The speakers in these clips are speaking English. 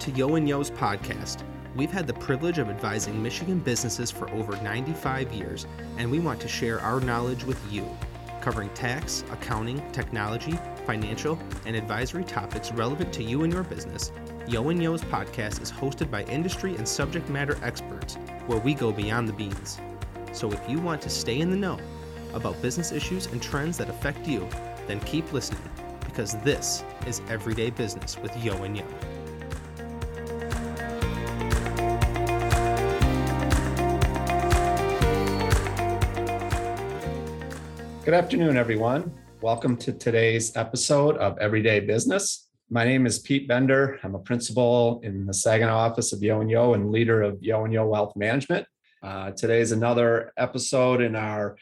to Yeo and Yeo's podcast. We've had the privilege of advising Michigan businesses for over 95 years, and we want to share our knowledge with you, covering tax, accounting, technology, financial, and advisory topics relevant to you and your business. Yeo and Yeo's podcast is hosted by industry and subject matter experts, where we go beyond the beans. So if you want to stay in the know about business issues and trends that affect you, then keep listening because this is Everyday Business with Yeo and Yeo. Good afternoon, everyone. Welcome to today's episode of Everyday Business. My name is Pete Bender. I'm a principal in the Saginaw office of Yeo and Yeo and leader of Yeo and Yeo Wealth Management. Uh, today is another episode in our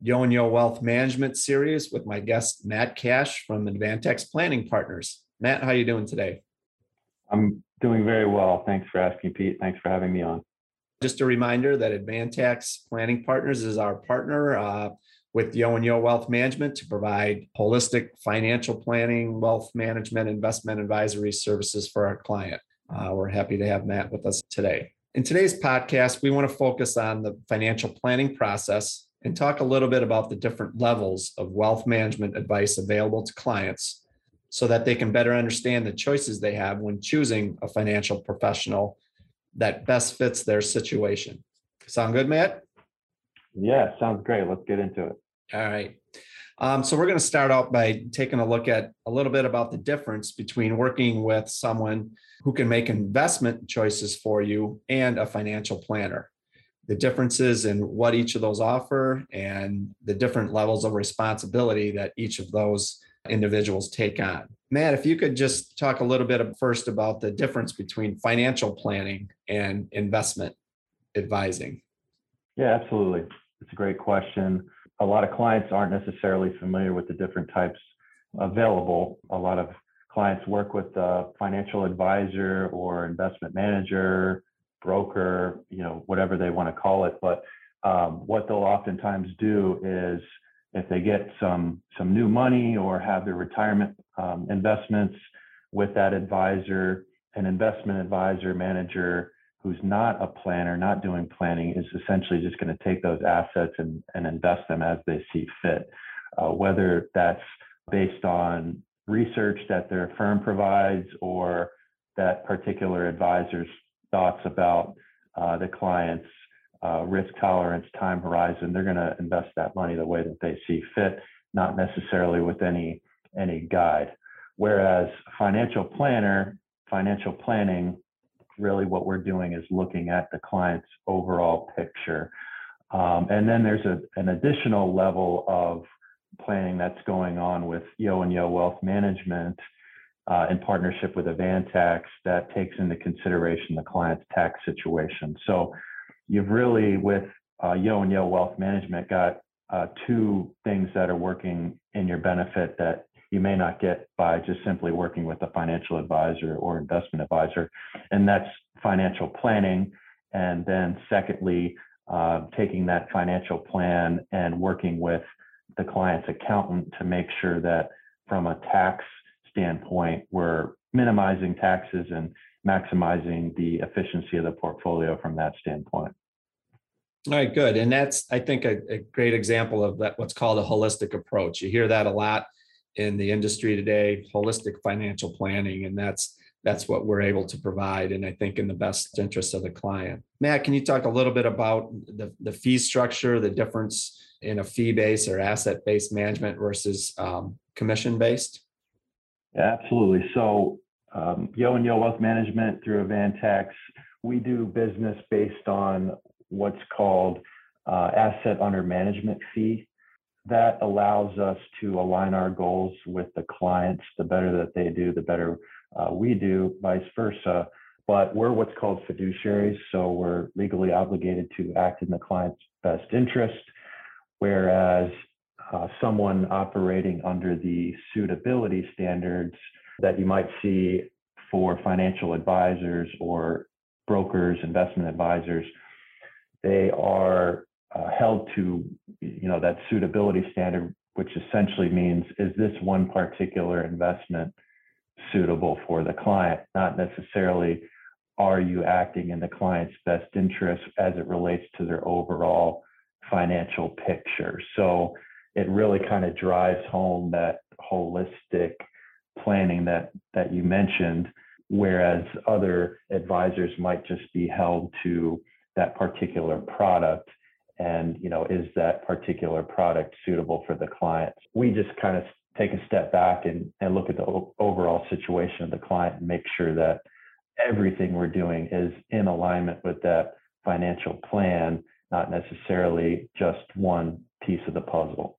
Yeo and Yeo Wealth Management series with my guest Matt Cash from Avantax Planning Partners. Matt, how are you doing today? I'm doing very well. Thanks for asking, Pete. Thanks for having me on. Just a reminder that Avantax Planning Partners is our partner uh, with Yeo and Yeo Wealth Management to provide holistic financial planning, wealth management, investment advisory services for our client. Uh, we're happy to have Matt with us today. In today's podcast, we want to focus on the financial planning process and talk a little bit about the different levels of wealth management advice available to clients so that they can better understand the choices they have when choosing a financial professional that best fits their situation. Sound good, Matt? Yeah, sounds great. Let's get into it. All right. Um, so we're going to start out by taking a look at a little bit about the difference between working with someone who can make investment choices for you and a financial planner the differences in what each of those offer and the different levels of responsibility that each of those individuals take on. Matt, if you could just talk a little bit first about the difference between financial planning and investment advising. Yeah, absolutely. It's a great question. A lot of clients aren't necessarily familiar with the different types available. A lot of clients work with a financial advisor or investment manager broker, you know, whatever they want to call it. But um, what they'll oftentimes do is if they get some some new money or have their retirement um, investments with that advisor, an investment advisor manager who's not a planner, not doing planning, is essentially just going to take those assets and, and invest them as they see fit. Uh, whether that's based on research that their firm provides or that particular advisor's thoughts about uh, the client's uh, risk tolerance, time horizon. They're going to invest that money the way that they see fit, not necessarily with any any guide. Whereas financial planner, financial planning, really what we're doing is looking at the client's overall picture. Um, and then there's a, an additional level of planning that's going on with Yeo and Yeo Wealth Management uh, in partnership with Avantax that takes into consideration the client's tax situation. So you've really, with uh, Yeo and Yeo Wealth Management, got uh, two things that are working in your benefit that you may not get by just simply working with a financial advisor or investment advisor. And that's financial planning. And then, secondly, uh, taking that financial plan and working with the client's accountant to make sure that from a tax standpoint, we're minimizing taxes and maximizing the efficiency of the portfolio from that standpoint. All right, good. And that's, I think, a, a, great example of that, what's called a holistic approach. You hear that a lot in the industry today, holistic financial planning, and that's that's what we're able to provide. And I think in the best interest of the client. Matt, can you talk a little bit about the, the fee structure, the difference in a fee-based or asset-based management versus um, commission-based? Absolutely. So, um, Yeo and Yeo Wealth Management through Avantax, we do business based on what's called uh, asset under management fee. That allows us to align our goals with the clients. The better that they do, the better uh, we do, vice versa. But we're what's called fiduciaries, so we're legally obligated to act in the client's best interest. Whereas uh, someone operating under the suitability standards that you might see for financial advisors or brokers, investment advisors, they are uh, held to you know that suitability standard, which essentially means is this one particular investment suitable for the client, not necessarily are you acting in the client's best interest as it relates to their overall financial picture. So it really kind of drives home that holistic planning that that you mentioned whereas other advisors might just be held to that particular product and you know is that particular product suitable for the client we just kind of take a step back and, and look at the overall situation of the client and make sure that everything we're doing is in alignment with that financial plan not necessarily just one piece of the puzzle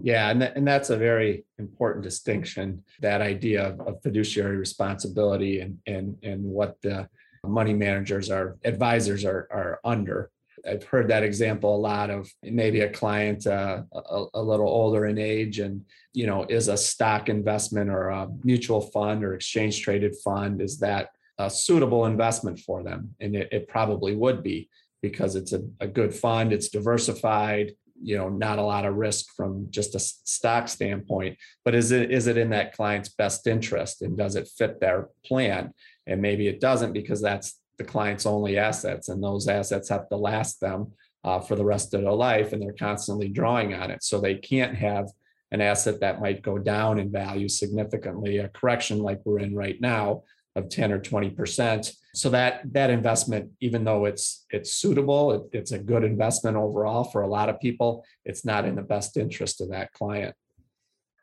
yeah, and, th- and that's a very important distinction, that idea of, of fiduciary responsibility and, and, and what the money managers are, advisors are, are under. I've heard that example a lot of maybe a client uh, a, a little older in age and, you know, is a stock investment or a mutual fund or exchange traded fund, is that a suitable investment for them? And it, it probably would be because it's a, a good fund, it's diversified, you know not a lot of risk from just a stock standpoint but is it is it in that client's best interest and does it fit their plan and maybe it doesn't because that's the client's only assets and those assets have to last them uh, for the rest of their life and they're constantly drawing on it. So they can't have an asset that might go down in value significantly a correction like we're in right now of 10 or 20 percent. So that that investment even though it's it's suitable it, it's a good investment overall for a lot of people it's not in the best interest of that client.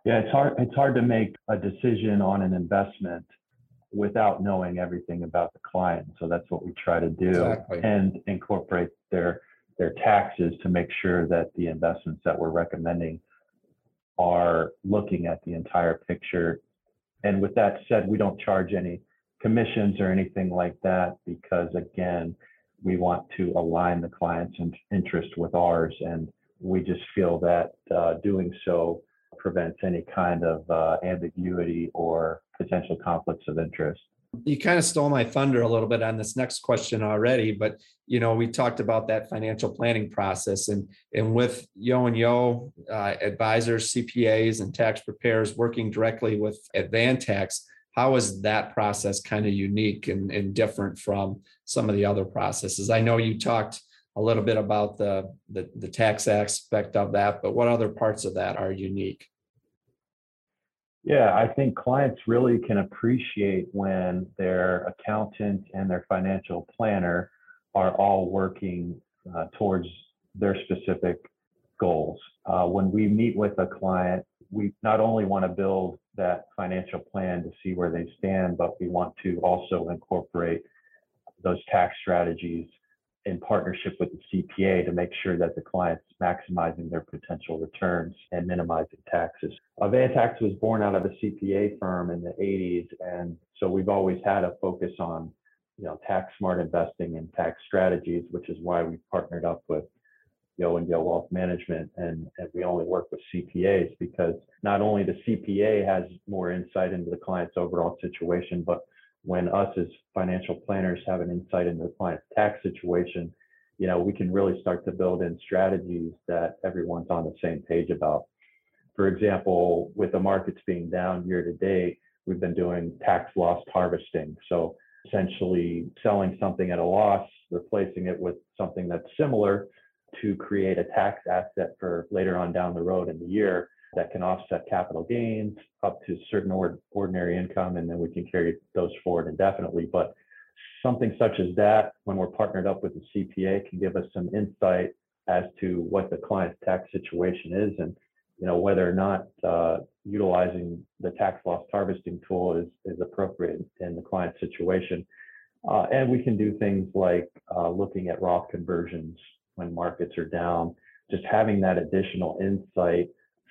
Yeah it's hard it's hard to make a decision on an investment without knowing everything about the client. So that's what we try to do exactly. and incorporate their their taxes to make sure that the investments that we're recommending are looking at the entire picture. And with that said we don't charge any commissions or anything like that because again we want to align the client's interest with ours. And we just feel that uh, doing so prevents any kind of uh, ambiguity or potential conflicts of interest you kind of stole my thunder a little bit on this next question already but you know we talked about that financial planning process and and with Yeo and Yeo uh, advisors cpas and tax preparers working directly with Avantax how is that process kind of unique and, and different from some of the other processes? I know you talked a little bit about the, the, the tax aspect of that, but what other parts of that are unique? Yeah, I think clients really can appreciate when their accountant and their financial planner are all working uh, towards their specific goals. Uh, when we meet with a client, we not only want to build that financial plan to see where they stand, but we want to also incorporate those tax strategies in partnership with the CPA to make sure that the client's maximizing their potential returns and minimizing taxes. Avantax was born out of a CPA firm in the 80s, and so we've always had a focus on, you know, tax smart investing and tax strategies, which is why we partnered up with Yeo and Yeo Wealth Management, and, and we only work with CPAs because not only the CPA has more insight into the client's overall situation, but when us as financial planners have an insight into the client's tax situation, you know, we can really start to build in strategies that everyone's on the same page about. For example, with the markets being down year to date, we've been doing tax loss harvesting. So essentially selling something at a loss, replacing it with something that's similar to create a tax asset for later on down the road in the year that can offset capital gains up to certain or, ordinary income, and then we can carry those forward indefinitely. But something such as that, when we're partnered up with the CPA, can give us some insight as to what the client's tax situation is, and you know whether or not uh, utilizing the tax loss harvesting tool is is appropriate in the client situation. Uh, and we can do things like uh, looking at Roth conversions when markets are down. Just having that additional insight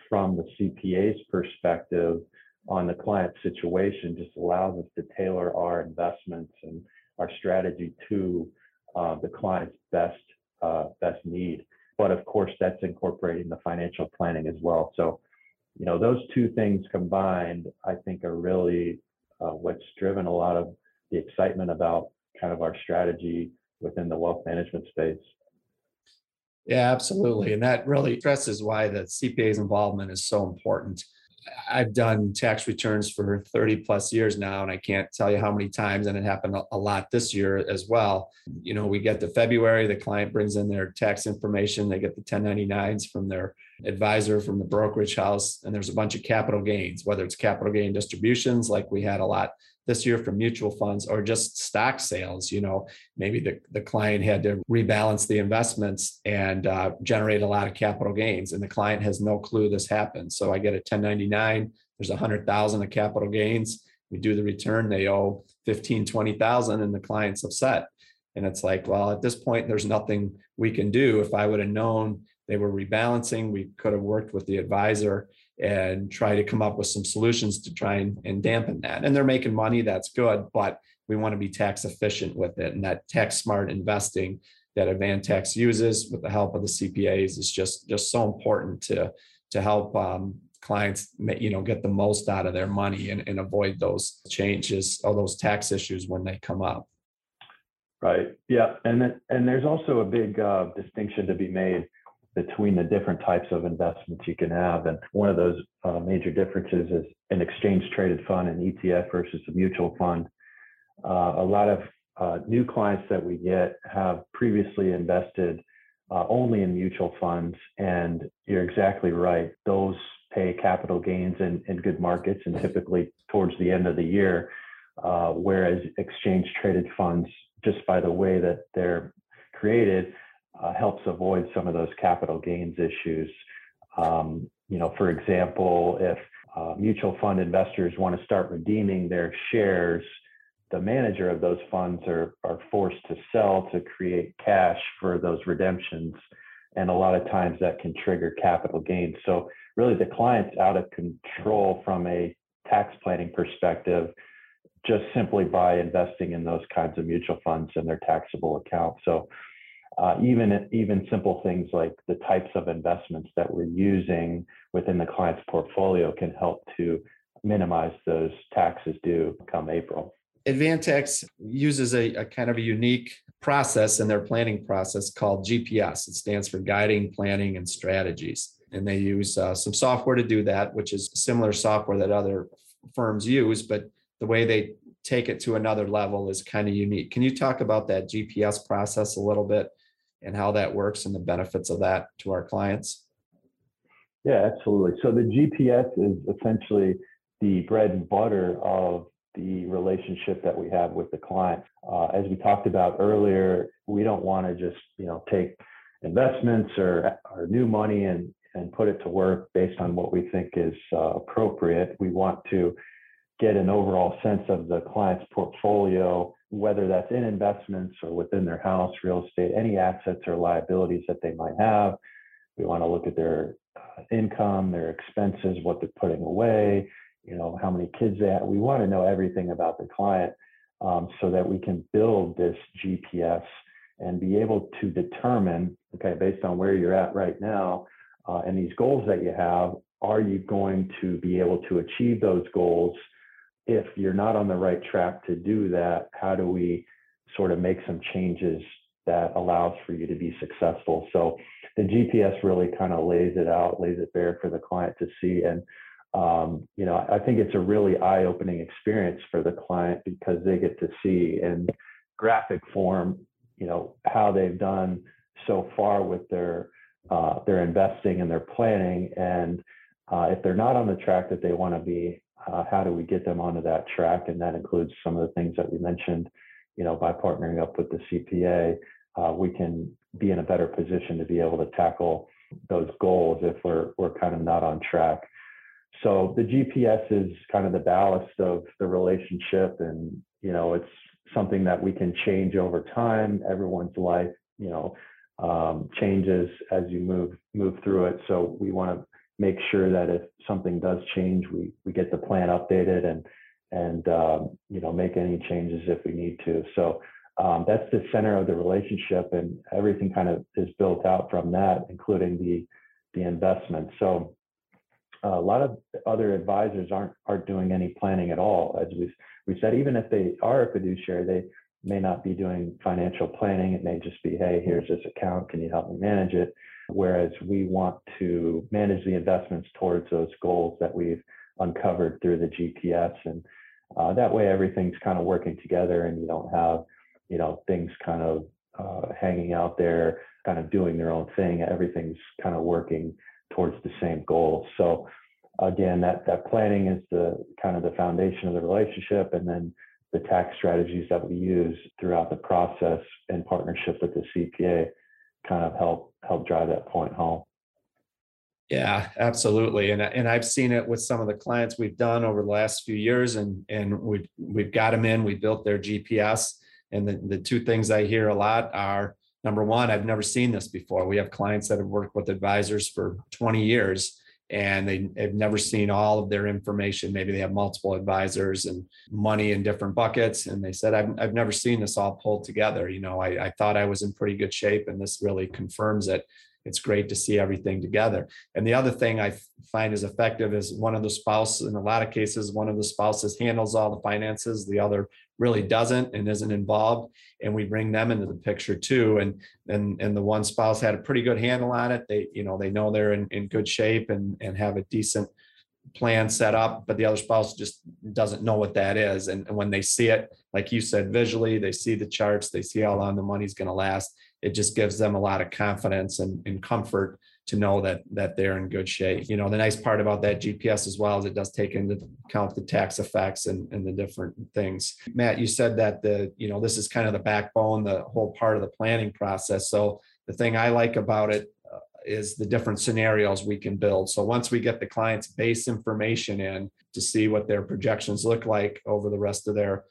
from the CPA's perspective on the client situation just allows us to tailor our investments and our strategy to uh, the client's best uh, best need. But of course, that's incorporating the financial planning as well. So, you know, those two things combined, I think, are really uh, what's driven a lot of the excitement about kind of our strategy within the wealth management space. Yeah, absolutely. And that really stresses why the CPA's involvement is so important. I've done tax returns for 30 plus years now, and I can't tell you how many times, and it happened a, lot this year as well. You know, we get to February, the client brings in their tax information, they get the 1099s from their advisor from the brokerage house, and there's a bunch of capital gains, whether it's capital gain distributions, like we had a lot this year from mutual funds or just stock sales. You know, maybe the, the client had to rebalance the investments and uh, generate a lot of capital gains, and the client has no clue this happened. So I get a 1099, there's a hundred thousand of capital gains. We do the return, they owe 15, 20,000, and the client's upset. And it's like, well, at this point, there's nothing we can do. If I would have known they were rebalancing, we could have worked with the advisor and try to come up with some solutions to try and, and dampen that. And they're making money, that's good, but we want to be tax efficient with it. And that tax smart investing that Avantax uses with the help of the CPAs is just just so important to to help um, clients you know get the most out of their money and, and avoid those changes or those tax issues when they come up. Right. Yeah. And then, and there's also a big uh, distinction to be made between the different types of investments you can have. And one of those uh, major differences is an exchange traded fund, an ETF versus a mutual fund. Uh, a lot of uh, new clients that we get have previously invested uh, only in mutual funds. And you're exactly right. Those pay capital gains in, in good markets and typically towards the end of the year. Uh, whereas exchange traded funds, just by the way that they're created, uh, helps avoid some of those capital gains issues. Um, you know, for example, if uh, mutual fund investors want to start redeeming their shares, the manager of those funds are, are forced to sell to create cash for those redemptions. And a lot of times that can trigger capital gains. So, really, the client's out of control from a tax planning perspective just simply by investing in those kinds of mutual funds in their taxable account. So, uh, even even simple things like the types of investments that we're using within the client's portfolio can help to minimize those taxes due come April. Avantax uses a, a, kind of a unique process in their planning process called GPS. It stands for Guiding, Planning, and Strategies. And they use uh, some software to do that, which is similar software that other firms use, but the way they take it to another level is kind of unique. Can you talk about that GPS process a little bit and how that works and the benefits of that to our clients? Yeah, absolutely. So the GPS is essentially the bread and butter of the relationship that we have with the client. Uh, as we talked about earlier, we don't want to just you know take investments or, or new money and and put it to work based on what we think is uh, appropriate. We want to get an overall sense of the client's portfolio whether that's in investments or within their house, real estate, any assets or liabilities that they might have. We want to look at their uh, income, their expenses, what they're putting away, you know, how many kids they have. We want to know everything about the client um, so that we can build this GPS and be able to determine, okay, based on where you're at right now uh, and these goals that you have, are you going to be able to achieve those goals if you're not on the right track to do that, how do we sort of make some changes that allows for you to be successful? So the GPS really kind of lays it out, lays it bare for the client to see. And um, you know, I think it's a really eye-opening experience for the client because they get to see in graphic form, you know, how they've done so far with their uh, their investing and their planning, and uh, if they're not on the track that they want to be, uh, how do we get them onto that track? And that includes some of the things that we mentioned, you know, by partnering up with the CPA, uh, we can be in a better position to be able to tackle those goals if we're, we're kind of not on track. So the GPS is kind of the ballast of the relationship and, you know, it's something that we can change over time. Everyone's life, you know, um, changes as you move move through it. So we want to make sure that if something does change, we we get the plan updated and and um, you know make any changes if we need to. So um, that's the center of the relationship, and everything kind of is built out from that, including the the investment. So uh, a lot of other advisors aren't aren't doing any planning at all. As we we said, even if they are a fiduciary, they may not be doing financial planning. It may just be, hey, here's this account. Can you help me manage it? Whereas we want to manage the investments towards those goals that we've uncovered through the GPS. And uh, that way everything's kind of working together and you don't have, you know, things kind of uh, hanging out there, kind of doing their own thing. Everything's kind of working towards the same goal. So again, that that planning is the kind of the foundation of the relationship, and then the tax strategies that we use throughout the process in partnership with the CPA kind of help help drive that point home. Yeah, absolutely. And, and I've seen it with some of the clients we've done over the last few years and, and we've, we've got them in, we built their GPS. And the, the two things I hear a lot are number one, I've never seen this before. We have clients that have worked with advisors for 20 years and they have never seen all of their information. Maybe they have multiple advisors and money in different buckets. And they said, I've, I've never seen this all pulled together. You know, I, I thought I was in pretty good shape and this really confirms it. It's great to see everything together. And the other thing I find is effective is one of the spouses, in a lot of cases, one of the spouses handles all the finances, the other really doesn't and isn't involved and we bring them into the picture too and and and the one spouse had a pretty good handle on it. They you know they know they're in, in good shape and and have a decent plan set up but the other spouse just doesn't know what that is and, and when they see it like you said visually they see the charts they see how long the money's going to last it just gives them a lot of confidence and, and comfort to know that that they're in good shape. You know, the nice part about that GPS as well is it does take into account the tax effects and, and the different things. Matt, you said that the, you know, this is kind of the backbone, the whole part of the planning process. So the thing I like about it uh, is the different scenarios we can build. So once we get the client's base information in to see what their projections look like over the rest of their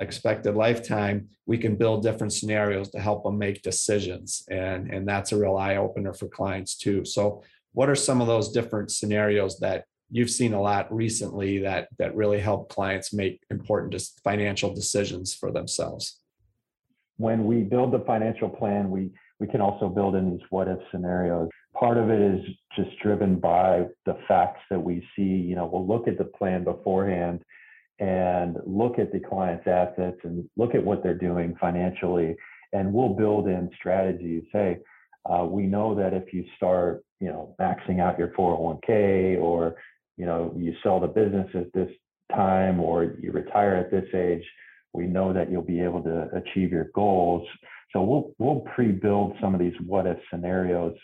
expected lifetime, we can build different scenarios to help them make decisions. And, and that's a real eye opener for clients too. So what are some of those different scenarios that you've seen a lot recently that that really help clients make important financial decisions for themselves? When we build the financial plan, we we can also build in these what if scenarios. Part of it is just driven by the facts that we see. You know, we'll look at the plan beforehand and look at the client's assets and look at what they're doing financially and we'll build in strategies. Hey uh, we know that if you start you know maxing out your 401k or you know you sell the business at this time or you retire at this age we know that you'll be able to achieve your goals. So we'll we'll pre-build some of these what if scenarios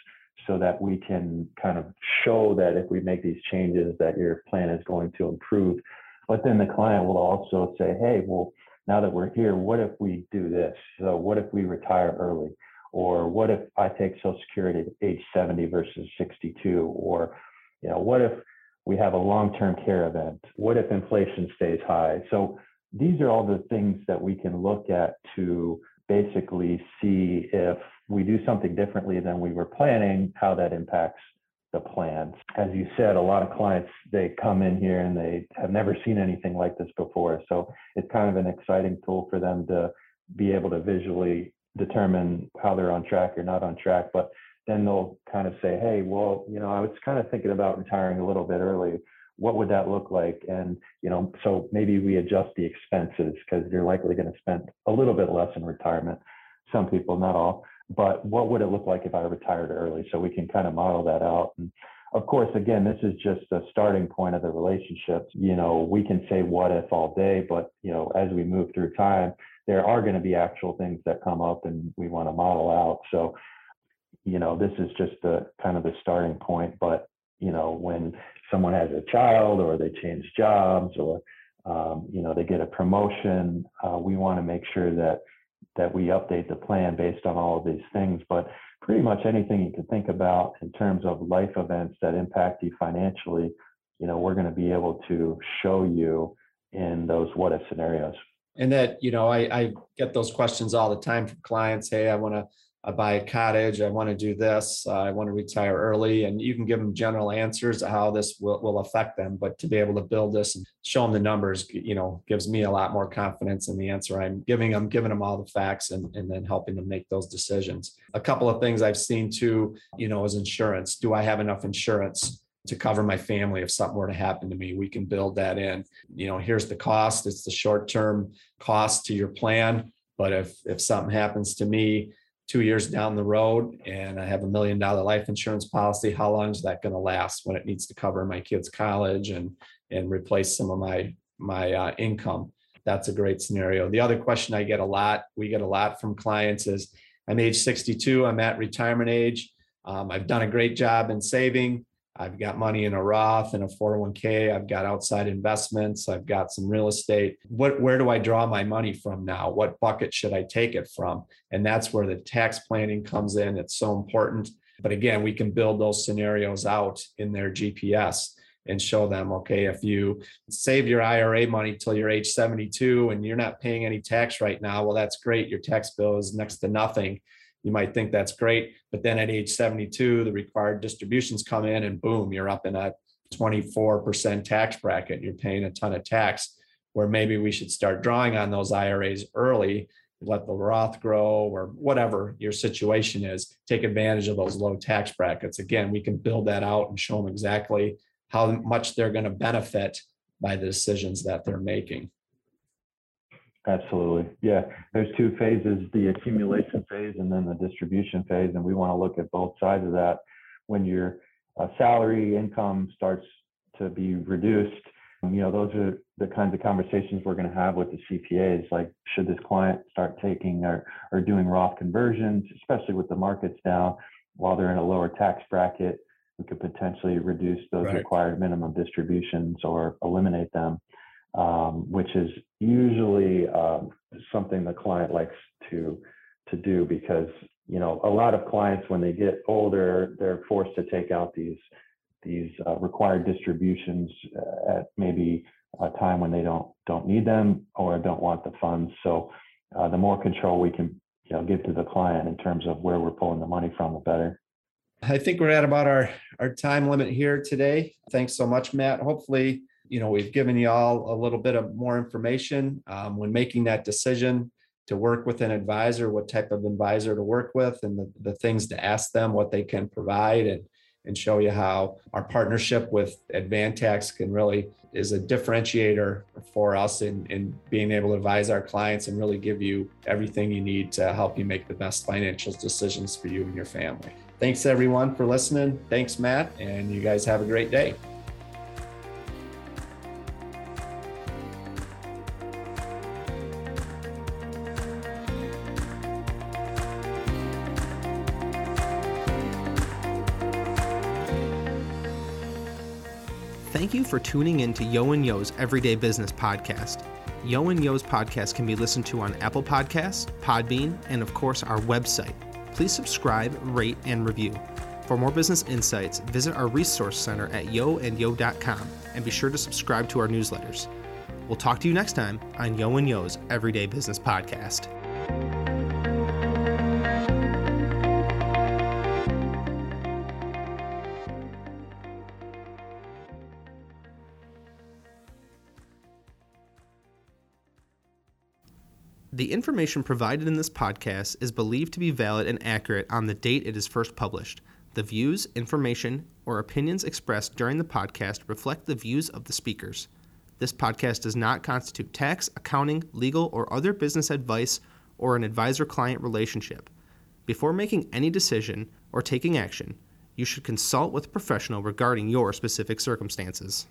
so that we can kind of show that if we make these changes that your plan is going to improve but then the client will also say, hey, well, now that we're here, what if we do this? So what if we retire early? Or what if I take Social Security at age 70 versus 62? Or, you know, what if we have a long-term care event? What if inflation stays high? So these are all the things that we can look at to basically see if we do something differently than we were planning, how that impacts the plans. As you said, a lot of clients they come in here and they have never seen anything like this before. So it's kind of an exciting tool for them to be able to visually determine how they're on track or not on track. But then they'll kind of say, hey, well, you know, I was kind of thinking about retiring a little bit early. What would that look like? And, you know, so maybe we adjust the expenses because you're likely going to spend a little bit less in retirement. Some people, not all but what would it look like if I retired early? So we can kind of model that out. And of course, again, this is just a starting point of the relationship. You know, we can say what if all day, but you know, as we move through time, there are going to be actual things that come up and we want to model out. So, you know, this is just the kind of the starting point. But, you know, when someone has a child or they change jobs or, um, you know, they get a promotion, uh, we want to make sure that that we update the plan based on all of these things. But pretty much anything you can think about in terms of life events that impact you financially, you know, we're going to be able to show you in those what if scenarios. And that, you know, I, I get those questions all the time from clients. Hey, I want to I buy a cottage, I want to do this, I want to retire early. And you can give them general answers to how this will, will affect them. But to be able to build this and show them the numbers, you know, gives me a lot more confidence in the answer I'm giving them, giving them all the facts and, and then helping them make those decisions. A couple of things I've seen too, you know, is insurance. Do I have enough insurance? to cover my family if something were to happen to me we can build that in you know here's the cost it's the short term cost to your plan but if if something happens to me two years down the road and I have a million dollar life insurance policy, how long is that going to last when it needs to cover my kids' college and and replace some of my my uh, income. That's a great scenario. The other question I get a lot, we get a lot from clients is, I'm age 62, I'm at retirement age. Um, I've done a great job in saving. I've got money in a Roth and a 401k. I've got outside investments. I've got some real estate. What, where do I draw my money from now? What bucket should I take it from? And that's where the tax planning comes in. It's so important. But again, we can build those scenarios out in their GPS and show them, okay, if you save your IRA money till you're age 72 and you're not paying any tax right now, well, that's great. Your tax bill is next to nothing. You might think that's great, but then at age 72, the required distributions come in and boom, you're up in a 24% tax bracket. You're paying a ton of tax where maybe we should start drawing on those IRAs early let the Roth grow or whatever your situation is, take advantage of those low tax brackets. Again, we can build that out and show them exactly how much they're going to benefit by the decisions that they're making. Absolutely. Yeah. There's two phases the accumulation phase and then the distribution phase. And we want to look at both sides of that. When your uh, salary income starts to be reduced, you know, those are the kinds of conversations we're going to have with the CPAs. Like, should this client start taking or, or doing Roth conversions, especially with the markets down while they're in a lower tax bracket? We could potentially reduce those right. required minimum distributions or eliminate them um, which is usually um, something the client likes to to do because you know a lot of clients when they get older they're forced to take out these these uh, required distributions uh, at maybe a time when they don't don't need them or don't want the funds. So uh, the more control we can you know give to the client in terms of where we're pulling the money from the better. I think we're at about our our time limit here today. Thanks so much matt. Hopefully you know, we've given you all a little bit of more information um, when making that decision to work with an advisor, what type of advisor to work with, and the, the things to ask them, what they can provide, and and show you how our partnership with Avantax can really is a differentiator for us in, in being able to advise our clients and really give you everything you need to help you make the best financial decisions for you and your family. Thanks everyone for listening. Thanks, Matt, and you guys have a great day. For tuning in to Yeo and Yeo's Everyday Business Podcast. Yeo and Yeo's podcast can be listened to on Apple Podcasts, Podbean, and of course our website. Please subscribe, rate, and review. For more business insights, visit our resource center at yeoandyeo.com and be sure to subscribe to our newsletters. We'll talk to you next time on Yeo and Yeo's Everyday Business Podcast. The information provided in this podcast is believed to be valid and accurate on the date it is first published. The views, information, or opinions expressed during the podcast reflect the views of the speakers. This podcast does not constitute tax, accounting, legal, or other business advice or an advisor client relationship. Before making any decision or taking action, you should consult with a professional regarding your specific circumstances.